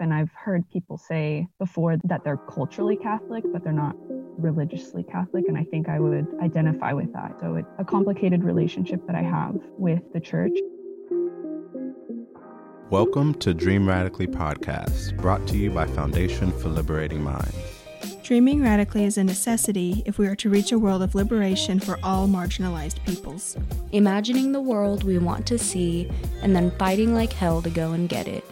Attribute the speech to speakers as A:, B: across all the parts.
A: And I've heard people say before that they're culturally Catholic, but they're not religiously Catholic. And I think I would identify with that. So it's a complicated relationship that I have with the church.
B: Welcome to Dream Radically podcast, brought to you by Foundation for Liberating Minds.
C: Dreaming radically is a necessity if we are to reach a world of liberation for all marginalized peoples.
D: Imagining the world we want to see and then fighting like hell to go and get it.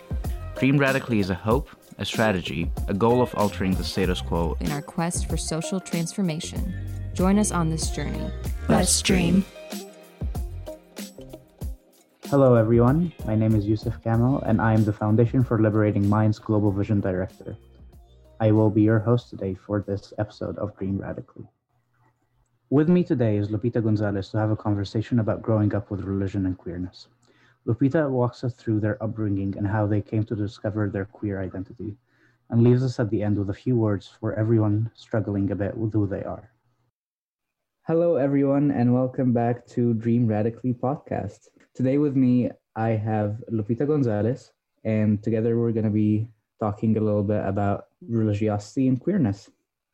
E: Dream radically is a hope, a strategy, a goal of altering the status quo
D: in our quest for social transformation. Join us on this journey.
C: Let's dream.
F: Hello, everyone. My name is Yusuf Kamel, and I am the Foundation for Liberating Minds Global Vision Director. I will be your host today for this episode of Dream Radically. With me today is Lupita Gonzalez to have a conversation about growing up with religion and queerness. Lupita walks us through their upbringing and how they came to discover their queer identity, and leaves us at the end with a few words for everyone struggling a bit with who they are. Hello, everyone, and welcome back to Dream Radically podcast. Today, with me, I have Lupita Gonzalez, and together we're going to be talking a little bit about religiosity and queerness.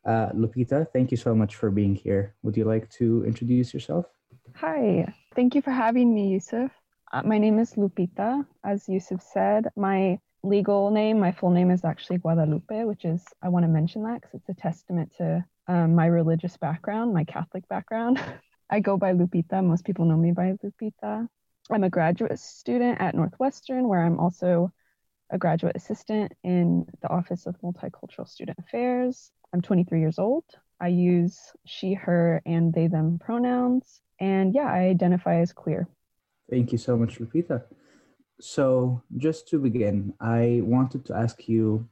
F: Uh, Lupita, thank you so much for being here. Would you like to introduce yourself?
A: Hi, thank you for having me, Yusuf. Uh, my name is Lupita. As Yusuf said, my legal name, my full name is actually Guadalupe, which is, I want to mention that because it's a testament to um, my religious background, my Catholic background. I go by Lupita. Most people know me by Lupita. I'm a graduate student at Northwestern, where I'm also a graduate assistant in the Office of Multicultural Student Affairs. I'm 23 years old. I use she, her, and they, them pronouns. And yeah, I identify as queer.
F: Thank you so much, Lupita. So, just to begin, I wanted to ask you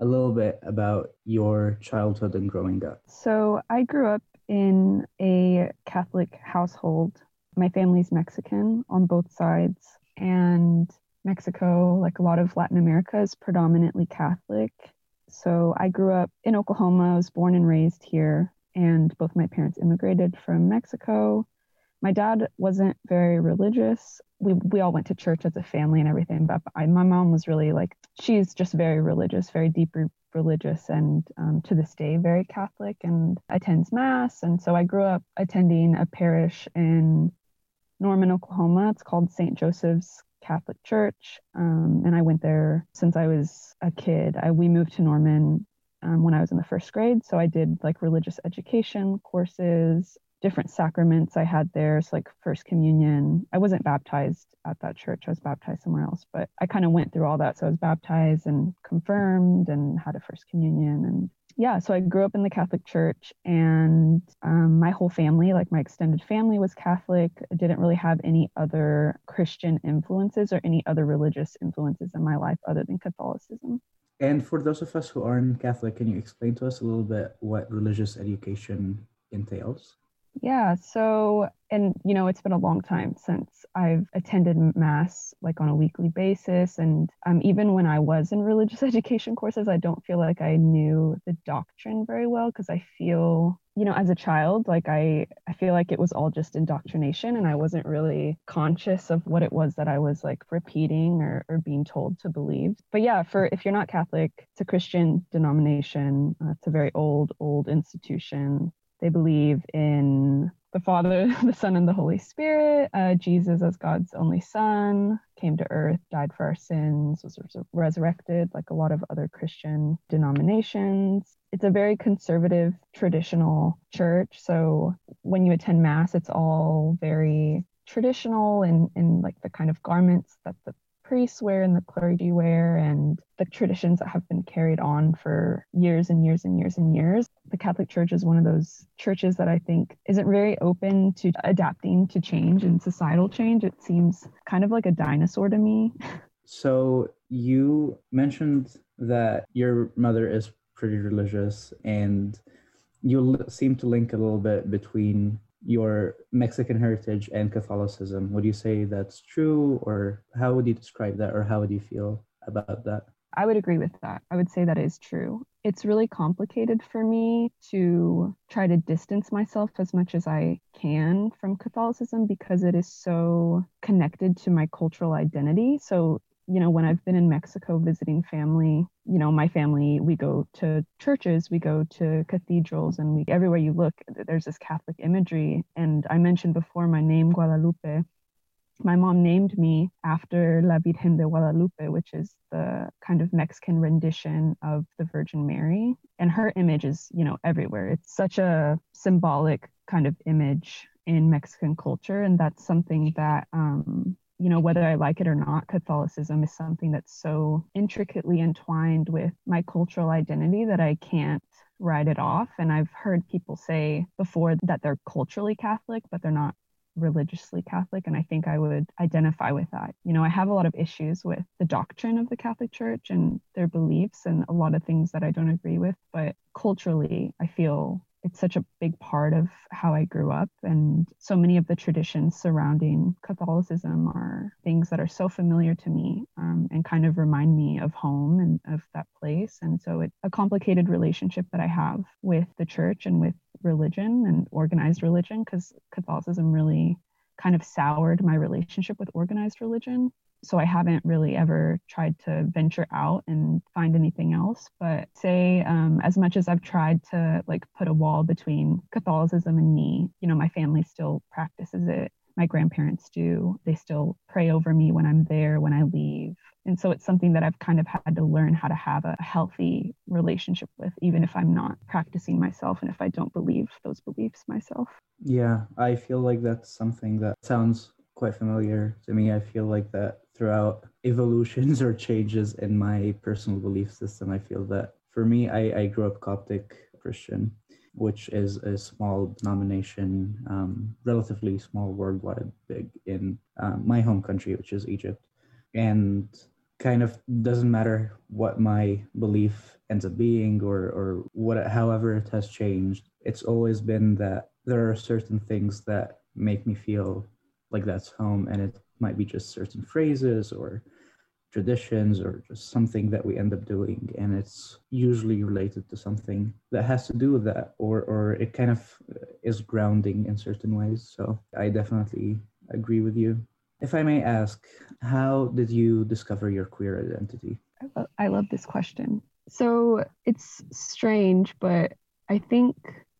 F: a little bit about your childhood and growing up.
A: So, I grew up in a Catholic household. My family's Mexican on both sides, and Mexico, like a lot of Latin America, is predominantly Catholic. So I grew up in Oklahoma. I was born and raised here, and both my parents immigrated from Mexico. My dad wasn't very religious. We, we all went to church as a family and everything, but I, my mom was really like, she's just very religious, very deeply religious, and um, to this day, very Catholic and attends Mass. And so I grew up attending a parish in Norman, Oklahoma. It's called St. Joseph's Catholic Church, um, and I went there since I was a kid. I, we moved to Norman um, when I was in the first grade, so I did like religious education courses, different sacraments I had there, so like First Communion. I wasn't baptized at that church; I was baptized somewhere else, but I kind of went through all that. So I was baptized and confirmed, and had a First Communion, and yeah, so I grew up in the Catholic Church, and um, my whole family, like my extended family, was Catholic. I didn't really have any other Christian influences or any other religious influences in my life other than Catholicism.
F: And for those of us who aren't Catholic, can you explain to us a little bit what religious education entails?
A: Yeah. So, and you know, it's been a long time since I've attended Mass like on a weekly basis. And um, even when I was in religious education courses, I don't feel like I knew the doctrine very well because I feel, you know, as a child, like I, I feel like it was all just indoctrination and I wasn't really conscious of what it was that I was like repeating or, or being told to believe. But yeah, for if you're not Catholic, it's a Christian denomination. Uh, it's a very old, old institution they believe in the Father, the Son, and the Holy Spirit. Uh, Jesus, as God's only Son, came to earth, died for our sins, was resurrected, like a lot of other Christian denominations. It's a very conservative, traditional church. So when you attend Mass, it's all very traditional and in, in like the kind of garments that the priests wear and the clergy wear and the traditions that have been carried on for years and years and years and years. The Catholic Church is one of those churches that I think isn't very open to adapting to change and societal change. It seems kind of like a dinosaur to me.
F: So you mentioned that your mother is pretty religious and you seem to link a little bit between your Mexican heritage and Catholicism. Would you say that's true, or how would you describe that, or how would you feel about that?
A: I would agree with that. I would say that is true. It's really complicated for me to try to distance myself as much as I can from Catholicism because it is so connected to my cultural identity. So you know, when I've been in Mexico visiting family, you know, my family, we go to churches, we go to cathedrals, and we everywhere you look, there's this Catholic imagery. And I mentioned before my name, Guadalupe. My mom named me after La Virgen de Guadalupe, which is the kind of Mexican rendition of the Virgin Mary. And her image is, you know, everywhere. It's such a symbolic kind of image in Mexican culture. And that's something that, um, you know, whether I like it or not, Catholicism is something that's so intricately entwined with my cultural identity that I can't write it off. And I've heard people say before that they're culturally Catholic, but they're not religiously Catholic. And I think I would identify with that. You know, I have a lot of issues with the doctrine of the Catholic Church and their beliefs and a lot of things that I don't agree with. But culturally, I feel it's such a big part of how I grew up. And so many of the traditions surrounding Catholicism are things that are so familiar to me um, and kind of remind me of home and of that place. And so it's a complicated relationship that I have with the church and with religion and organized religion because Catholicism really kind of soured my relationship with organized religion so I haven't really ever tried to venture out and find anything else. But say, um, as much as I've tried to like put a wall between Catholicism and me, you know, my family still practices it. My grandparents do. They still pray over me when I'm there, when I leave. And so it's something that I've kind of had to learn how to have a healthy relationship with, even if I'm not practicing myself and if I don't believe those beliefs myself.
F: Yeah, I feel like that's something that sounds quite familiar to me. I feel like that throughout evolutions or changes in my personal belief system, I feel that for me, I, I grew up Coptic Christian, which is a small denomination, um, relatively small worldwide, big in um, my home country, which is Egypt. And kind of doesn't matter what my belief ends up being or, or what, however it has changed. It's always been that there are certain things that make me feel like that's home and it might be just certain phrases or traditions or just something that we end up doing and it's usually related to something that has to do with that or or it kind of uh, is grounding in certain ways. So i definitely agree with you. If i may ask how did you discover your queer identity?
A: I love, I love this question. So it's strange but i think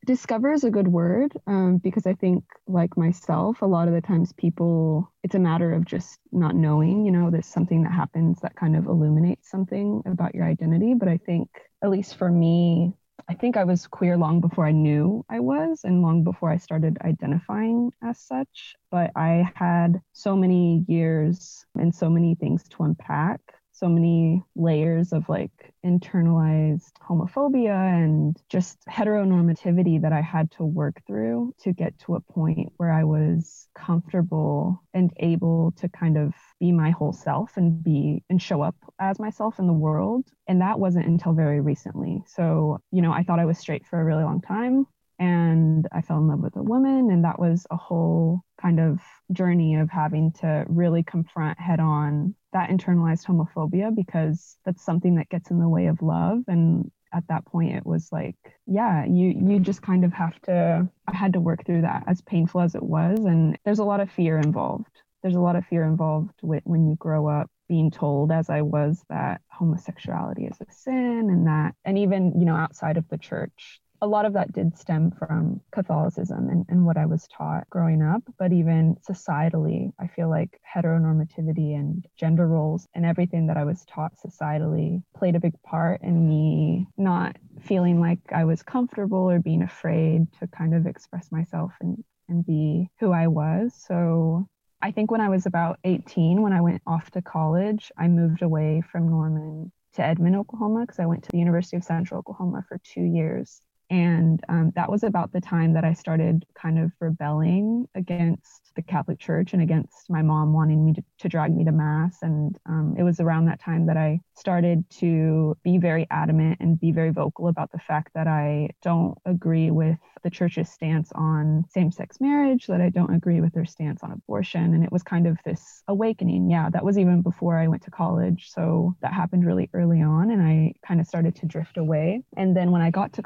A: discover is a good word um, because I think, like myself, a lot of the times people, it's a matter of just not knowing, you know, there's something that happens that kind of illuminates something about your identity. But I think, at least for me, I think I was queer long before I knew I was and long before I started identifying as such. But I had so many years and so many things to unpack so many layers of like internalized homophobia and just heteronormativity that I had to work through to get to a point where I was comfortable and able to kind of be my whole self and be and show up as myself in the world. And that wasn't until very recently. So, you know, I thought I was straight for a really long time and I fell in love with a woman. And that was a whole kind of journey of having to really confront head on that internalized homophobia because that's something that gets in the way of love and at that point it was like yeah you you just kind of have to i had to work through that as painful as it was and there's a lot of fear involved there's a lot of fear involved with when you grow up being told as i was that homosexuality is a sin and that and even you know outside of the church a lot of that did stem from Catholicism and, and what I was taught growing up. But even societally, I feel like heteronormativity and gender roles and everything that I was taught societally played a big part in me not feeling like I was comfortable or being afraid to kind of express myself and, and be who I was. So I think when I was about 18, when I went off to college, I moved away from Norman to Edmond, Oklahoma, because I went to the University of Central Oklahoma for two years. And um, that was about the time that I started kind of rebelling against the Catholic Church and against my mom wanting me to, to drag me to Mass. And um, it was around that time that I started to be very adamant and be very vocal about the fact that I don't agree with the church's stance on same sex marriage, that I don't agree with their stance on abortion. And it was kind of this awakening. Yeah, that was even before I went to college. So that happened really early on. And I kind of started to drift away. And then when I got to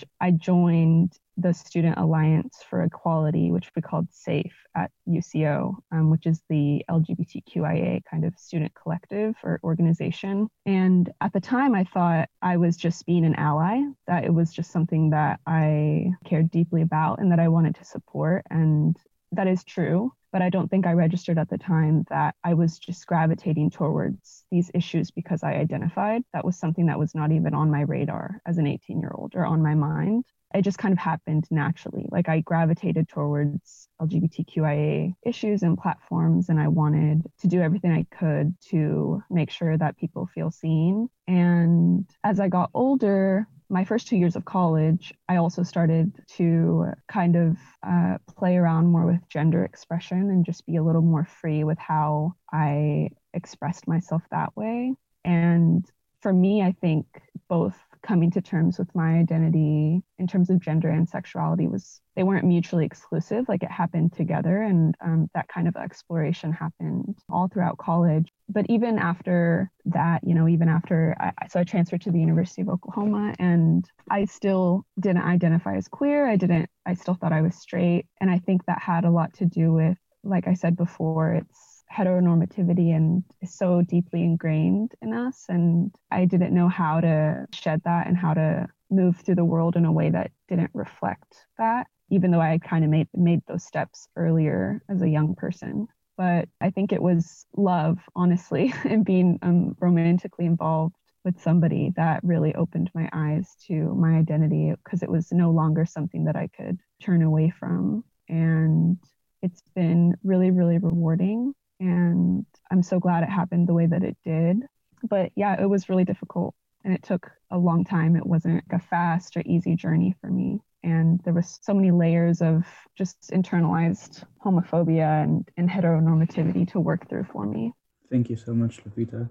A: college, I joined the Student Alliance for Equality, which we called SAFE at UCO, um, which is the LGBTQIA kind of student collective or organization. And at the time, I thought I was just being an ally, that it was just something that I cared deeply about and that I wanted to support. And that is true but I don't think I registered at the time that I was just gravitating towards these issues because I identified. That was something that was not even on my radar as an 18 year old or on my mind. It just kind of happened naturally. Like I gravitated towards LGBTQIA issues and platforms, and I wanted to do everything I could to make sure that people feel seen. And as I got older, my first two years of college, I also started to kind of uh, play around more with gender expression and just be a little more free with how I expressed myself that way. And for me, I think both coming to terms with my identity in terms of gender and sexuality was they weren't mutually exclusive like it happened together and um, that kind of exploration happened all throughout college. But even after that you know even after I, so i transferred to the university of oklahoma and i still didn't identify as queer. I didn't i still thought i was straight. And i think that had a lot to do with like i said before it's heteronormativity and is so deeply ingrained in us. And I didn't know how to shed that and how to move through the world in a way that didn't reflect that, even though I kind of made made those steps earlier as a young person. But I think it was love, honestly, and being um, romantically involved with somebody that really opened my eyes to my identity because it was no longer something that I could turn away from. And it's been really, really rewarding and I'm so glad it happened the way that it did. But yeah, it was really difficult and it took a long time. It wasn't a fast or easy journey for me. And there was so many layers of just internalized homophobia and, and heteronormativity to work through for me.
F: Thank you so much, Lupita.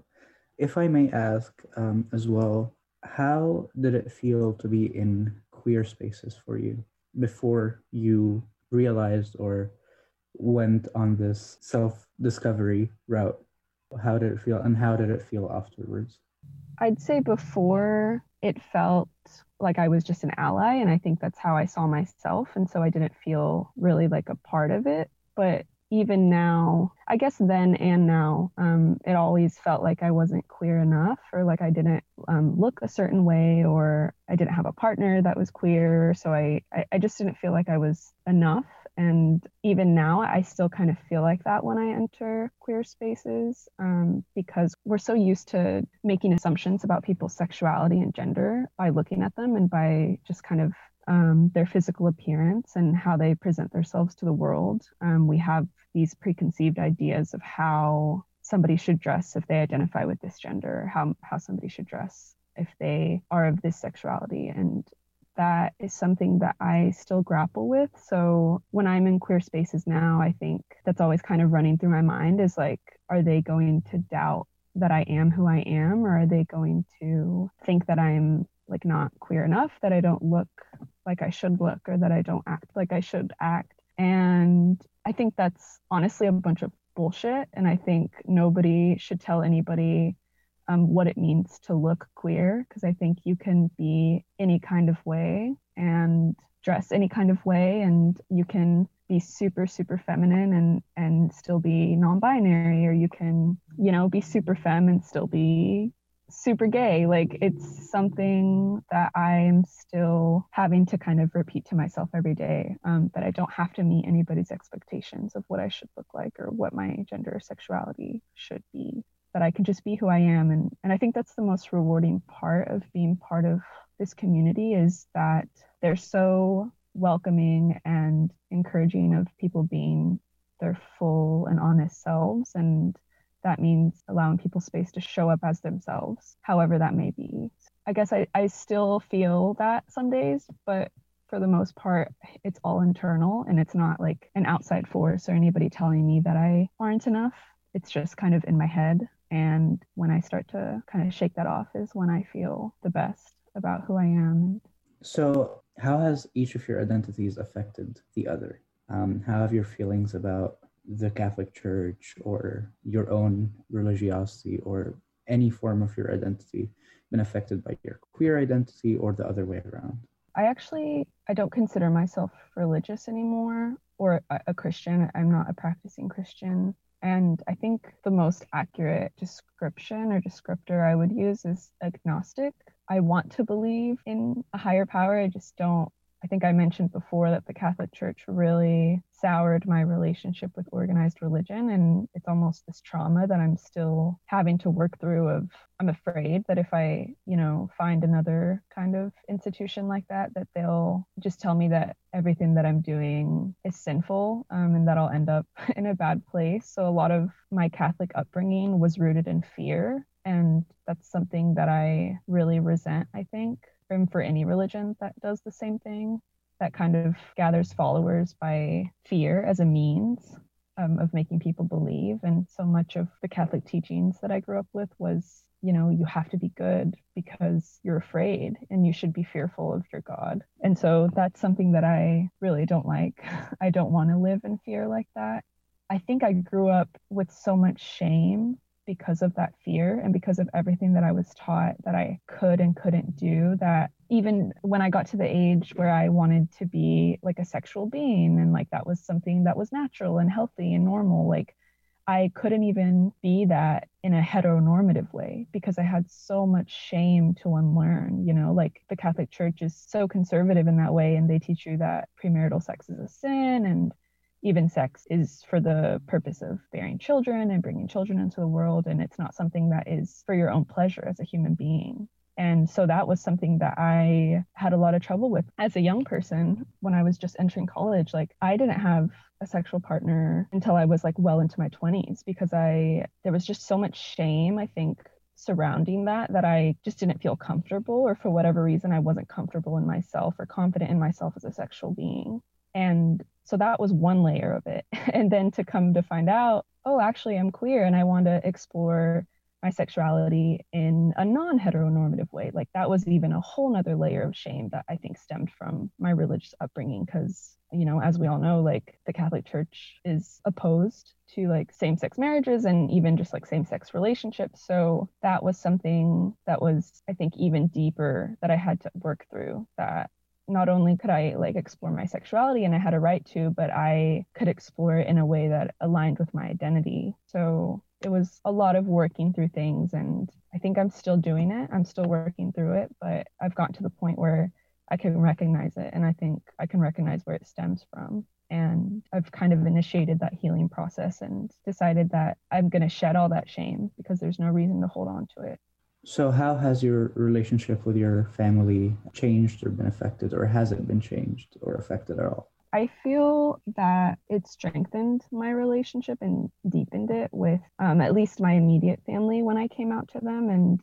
F: If I may ask um, as well, how did it feel to be in queer spaces for you before you realized or went on this self discovery route? How did it feel and how did it feel afterwards?
A: I'd say before it felt like I was just an ally, and I think that's how I saw myself. And so I didn't feel really like a part of it. But even now, I guess then and now, um, it always felt like I wasn't queer enough, or like I didn't um, look a certain way, or I didn't have a partner that was queer. So I, I, I just didn't feel like I was enough. And even now, I still kind of feel like that when I enter queer spaces um, because we're so used to making assumptions about people's sexuality and gender by looking at them and by just kind of um, their physical appearance and how they present themselves to the world. Um, we have these preconceived ideas of how somebody should dress if they identify with this gender, how, how somebody should dress if they are of this sexuality. And that is something that I still grapple with. So when I'm in queer spaces now, I think that's always kind of running through my mind is like, are they going to doubt that I am who I am, or are they going to think that I'm like not queer enough, that I don't look like I should look, or that I don't act like I should act? And I think that's honestly a bunch of bullshit. And I think nobody should tell anybody um, what it means to look queer because I think you can be any kind of way and dress any kind of way and you can be super super feminine and and still be non-binary or you can you know be super femme and still be super gay. Like it's something that i'm still having to kind of repeat to myself every day um, that i don't have to meet anybody's expectations of what i should look like or what my gender or sexuality should be that I can just be who I am. And, and I think that's the most rewarding part of being part of this community is that they're so welcoming and encouraging of people being their full and honest selves. And that means allowing people space to show up as themselves, however that may be. I guess I, I still feel that some days, but for the most part, it's all internal and it's not like an outside force or anybody telling me that I aren't enough. It's just kind of in my head. And when I start to kind of shake that off is when I feel the best about who I am.
F: So, how has each of your identities affected the other? Um, how have your feelings about the Catholic Church or your own religiosity or any form of your identity been affected by your queer identity or the other way around?
A: I actually I don't consider myself religious anymore or a, a Christian. I'm not a practicing Christian. And I think the most accurate description or descriptor I would use is agnostic. I want to believe in a higher power. I just don't I think I mentioned before that the Catholic Church really soured my relationship with organized religion. And it's almost this trauma that I'm still having to work through of I'm afraid that if I, you know, find another kind of institution like that, that they'll just tell me that everything that I'm doing is sinful um, and that I'll end up in a bad place. So a lot of my Catholic upbringing was rooted in fear. And that's something that I really resent, I think for any religion that does the same thing, that kind of gathers followers by fear as a means um, of making people believe. And so much of the Catholic teachings that I grew up with was, you know, you have to be good because you're afraid and you should be fearful of your God. And so that's something that I really don't like. I don't want to live in fear like that. I think I grew up with so much shame because of that fear and because of everything that I was taught that I could and couldn't do that even when I got to the age where I wanted to be like a sexual being and like that was something that was natural and healthy and normal like I couldn't even be that in a heteronormative way because I had so much shame to unlearn. You know, like the Catholic Church is so conservative in that way, and they teach you that premarital sex is a sin and even sex is for the purpose of bearing children and bringing children into the world and it's not something that is for your own pleasure as a human being and so that was something that I had a lot of trouble with as a young person when I was just entering college. Like, I didn't have a sexual partner until I was like well into my 20s because I, there was just so much shame, I think, surrounding that that I just didn't feel comfortable, or for whatever reason, I wasn't comfortable in myself or confident in myself as a sexual being. And so that was one layer of it. And then to come to find out, oh, actually, I'm queer and I want to explore my sexuality in a non heteronormative way. Like that was even a whole nother layer of shame that I think stemmed from my religious upbringing. Because, you know, as we all know, like the Catholic Church is opposed to like same sex marriages and even just like same sex relationships. So that was something that was, I think, even deeper that I had to work through that not only could I like explore my sexuality and I had a right to, but I could explore it in a way that aligned with my identity. So it was a lot of working through things and I think I'm still doing it. I'm still working through it, but I've gotten to the point where I can recognize it and I think I can recognize where it stems from. And I've kind of initiated that healing process and decided that I'm going to shed all that shame because there's no reason to hold on to it.
F: So, how has your relationship with your family changed or been affected, or has it been changed or affected at all?
A: I feel that it strengthened my relationship and deepened it with um, at least my immediate family when I came out to them. And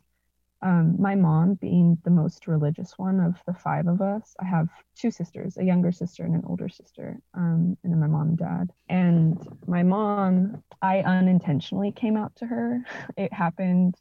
A: um, my mom being the most religious one of the five of us. I have two sisters, a younger sister and an older sister, um, and then my mom and dad. And my mom, I unintentionally came out to her. It happened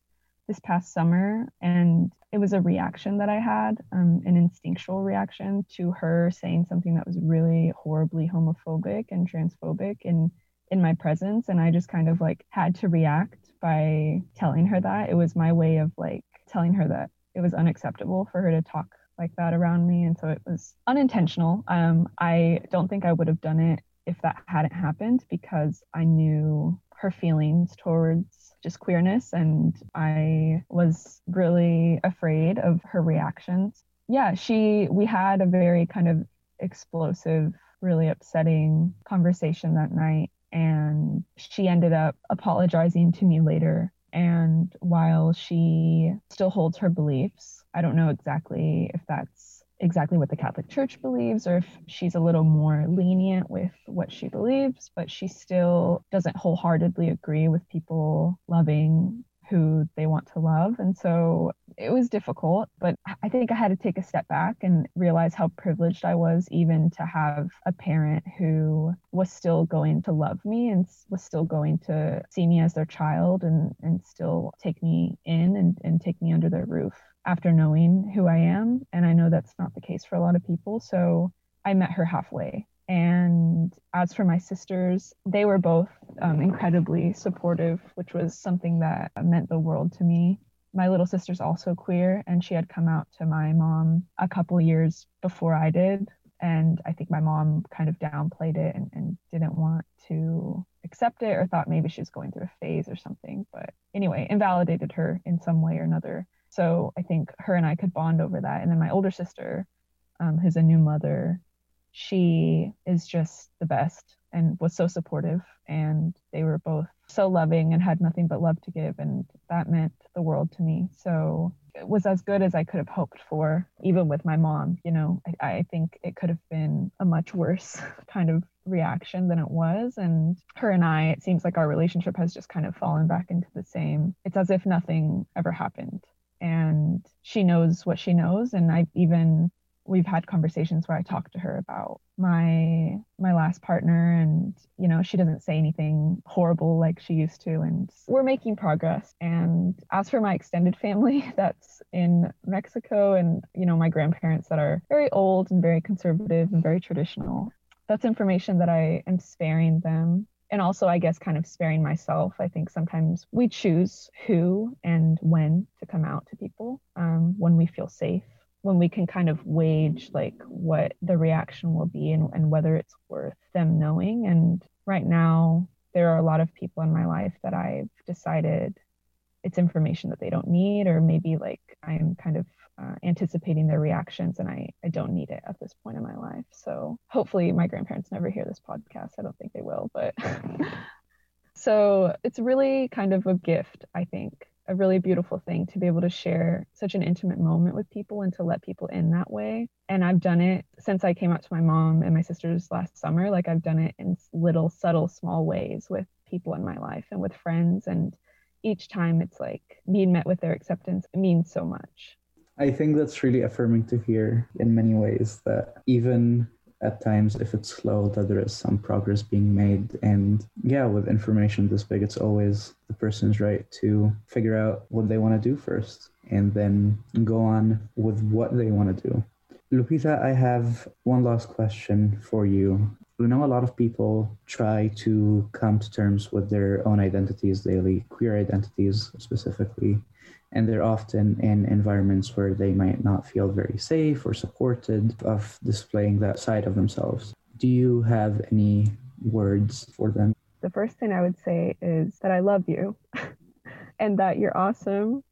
A: this past summer, and it was a reaction that I had, um, an instinctual reaction to her saying something that was really horribly homophobic and transphobic in in my presence, and I just kind of like had to react by telling her that. It was my way of like telling her that it was unacceptable for her to talk like that around me, and so it was unintentional. Um, I don't think I would have done it if that hadn't happened because I knew her feelings towards just queerness and I was really afraid of her reactions. Yeah, she we had a very kind of explosive, really upsetting conversation that night and she ended up apologizing to me later and while she still holds her beliefs, I don't know exactly if that's exactly what the Catholic Church believes or if she's a little more lenient with what she believes, but she still doesn't wholeheartedly agree with people loving who they want to love. And so it was difficult, but I think I had to take a step back and realize how privileged I was even to have a parent who was still going to love me and was still going to see me as their child and, and still take me in and, and take me under their roof after knowing who I am. And I know that's not the case for a lot of people. So I met her halfway. And as for my sisters, they were both um, incredibly supportive, which was something that meant the world to me. my little sister's also queer and she had come out to my mom a couple years before I did. And I think my mom kind of downplayed it and, and didn't want to accept it or thought maybe she was going through a phase or something. But anyway, invalidated her in some way or another. So I think her and I could bond over that. And then my older sister, um, who's a new mother, she is just the best and was so supportive. And they were both so loving and had nothing but love to give. And that meant the world to me. So it was as good as I could have hoped for, even with my mom. You know, I, I think it could have been a much worse kind of reaction than it was. And her and I, it seems like our relationship has just kind of fallen back into the same. It's as if nothing ever happened. And she knows what she knows. And I've even we've had conversations where I talk to her about my my last partner and you know she doesn't say anything horrible like she used to. And we're making progress. And as for my extended family that's in Mexico and you know my grandparents that are very old and very conservative and very traditional. That's information that I am sparing them and also i guess kind of sparing myself i think sometimes we choose who and when to come out to people um, when we feel safe when we can kind of wage like what the reaction will be and, and whether it's worth them knowing. And right now, there are a lot of people in my life that I've decided it's information that they don't need, or maybe like I'm kind of uh, anticipating their reactions and I, I don't need it at this point in my life. So hopefully my grandparents never hear this podcast. I don't think they will, but so it's really kind of a gift, I think, a really beautiful thing to be able to share such an intimate moment with people and to let people in that way. And I've done it since I came out to my mom and my sisters last summer. Like I've done it in little, subtle, small ways with people in my life and with friends. And each time it's like being met with their acceptance means so much.
F: I think that's really affirming to hear in many ways that even at times if it's slow that there is some progress being made. And yeah with information this big it's always the person's right to figure out what they want to do first and then go on with what they want to do. Lupita i have one last question for you. We know a lot of people try to come to terms with their own identities daily queer identities specifically and they're often in environments where they might not feel very safe or supported of displaying that side of themselves. Do you have any words for them?
A: The first thing I would say is that I love you and that you're awesome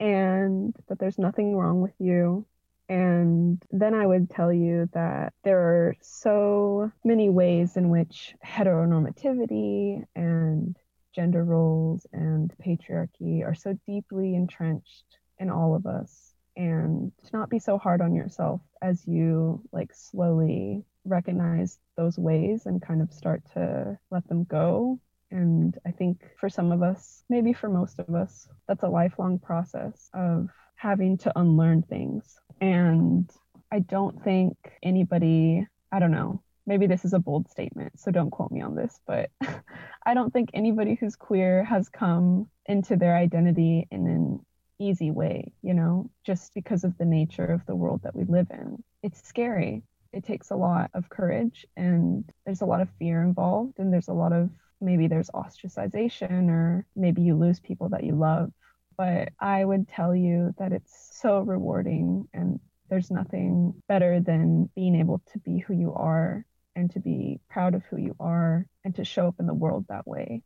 A: and that there's nothing wrong with you. And then I would tell you that there are so many ways in which heteronormativity and gender roles and patriarchy are so deeply entrenched in all of us. And to not be so hard on yourself as you like slowly recognize those ways and kind of start to let them go. And i think for some of us maybe for most of us that's a lifelong process of having to unlearn things. And i don't think anybody i don't know maybe this is a bold statement, so don't quote me on this, but I don't think anybody who's queer has come into their identity in an easy way, you know, just because of the nature of the world that we live in. It's scary. It takes a lot of courage and there's a lot of fear involved and there's a lot of maybe there's ostracization or maybe you lose people that you love. But I would tell you that it's so rewarding and there's nothing better than being able to be who you are and to be proud of who you are and to show up in the world that way.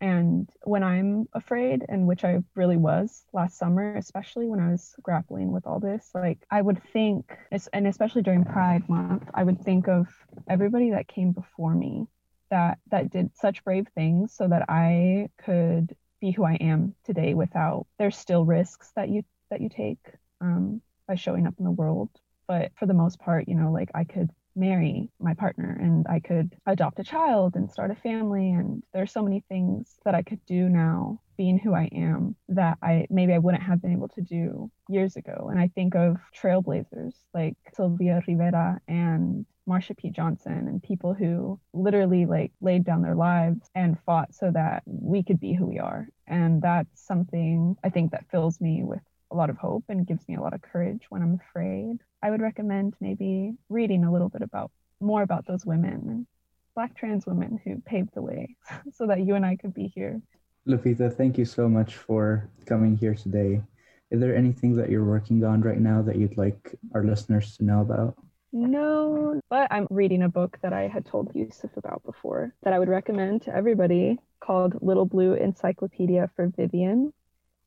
A: And when I'm afraid, and which I really was last summer, especially when I was grappling with all this, like I would think, and especially during Pride Month, I would think of everybody that came before me that that did such brave things so that I could be who I am today without there's still risks that you that you take um, by showing up in the world. But for the most part, you know, like I could marry my partner and I could adopt a child and start a family. And there's so many things that I could do now being who I am that I maybe I wouldn't have been able to do years ago. And I think of trailblazers like Sylvia Rivera and Marsha P. Johnson and people who literally like laid down their lives and fought so that we could be who we are. And that's something I think that fills me with a lot of hope and gives me a lot of courage when I'm afraid. I would recommend maybe reading a little bit about more about those women black trans women who paved the way so that you and I could be here.
F: Lupita, thank you so much for coming here today. Is there anything that you're working on right now that you'd like our listeners to know about?
A: No, but I'm reading a book that I had told Yusuf about before that I would recommend to everybody called Little Blue Encyclopedia for Vivian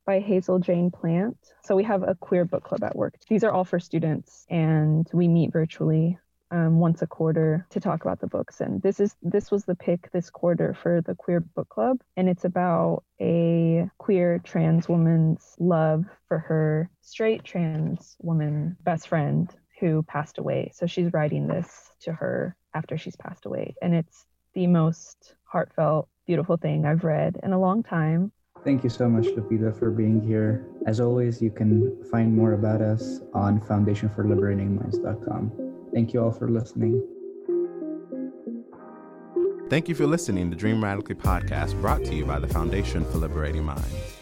A: by Hazel Jane Plant. So we have a queer book club at work. These are all for students and we meet virtually um, once a quarter to talk about the books. And this is this was the pick this quarter for the queer book club, and it's about a queer trans woman's love for her straight trans woman best friend who passed away. So she's writing this to her after she's passed away, and it's the most heartfelt, beautiful thing I've read in a long time.
F: Thank you so much, Lupita, for being here. As always, you can find more about us on foundationforliberatingminds.com. Thank you all for listening.
B: Thank you for listening to Dream Radically podcast brought to you by the Foundation for Liberating Minds.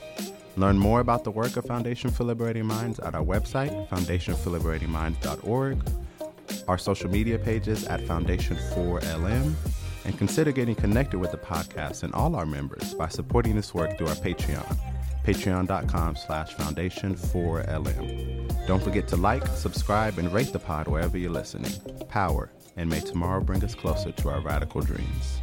B: Learn more about the work of Foundation for Liberating Minds at our website, foundationforliberatingminds.org, our social media pages at Foundation4LM, and consider getting connected with the podcast and all our members by supporting this work through our Patreon, patreon.com slash foundation4lm. Don't forget to like, subscribe, and rate the pod wherever you're listening. Power, and may tomorrow bring us closer to our radical dreams.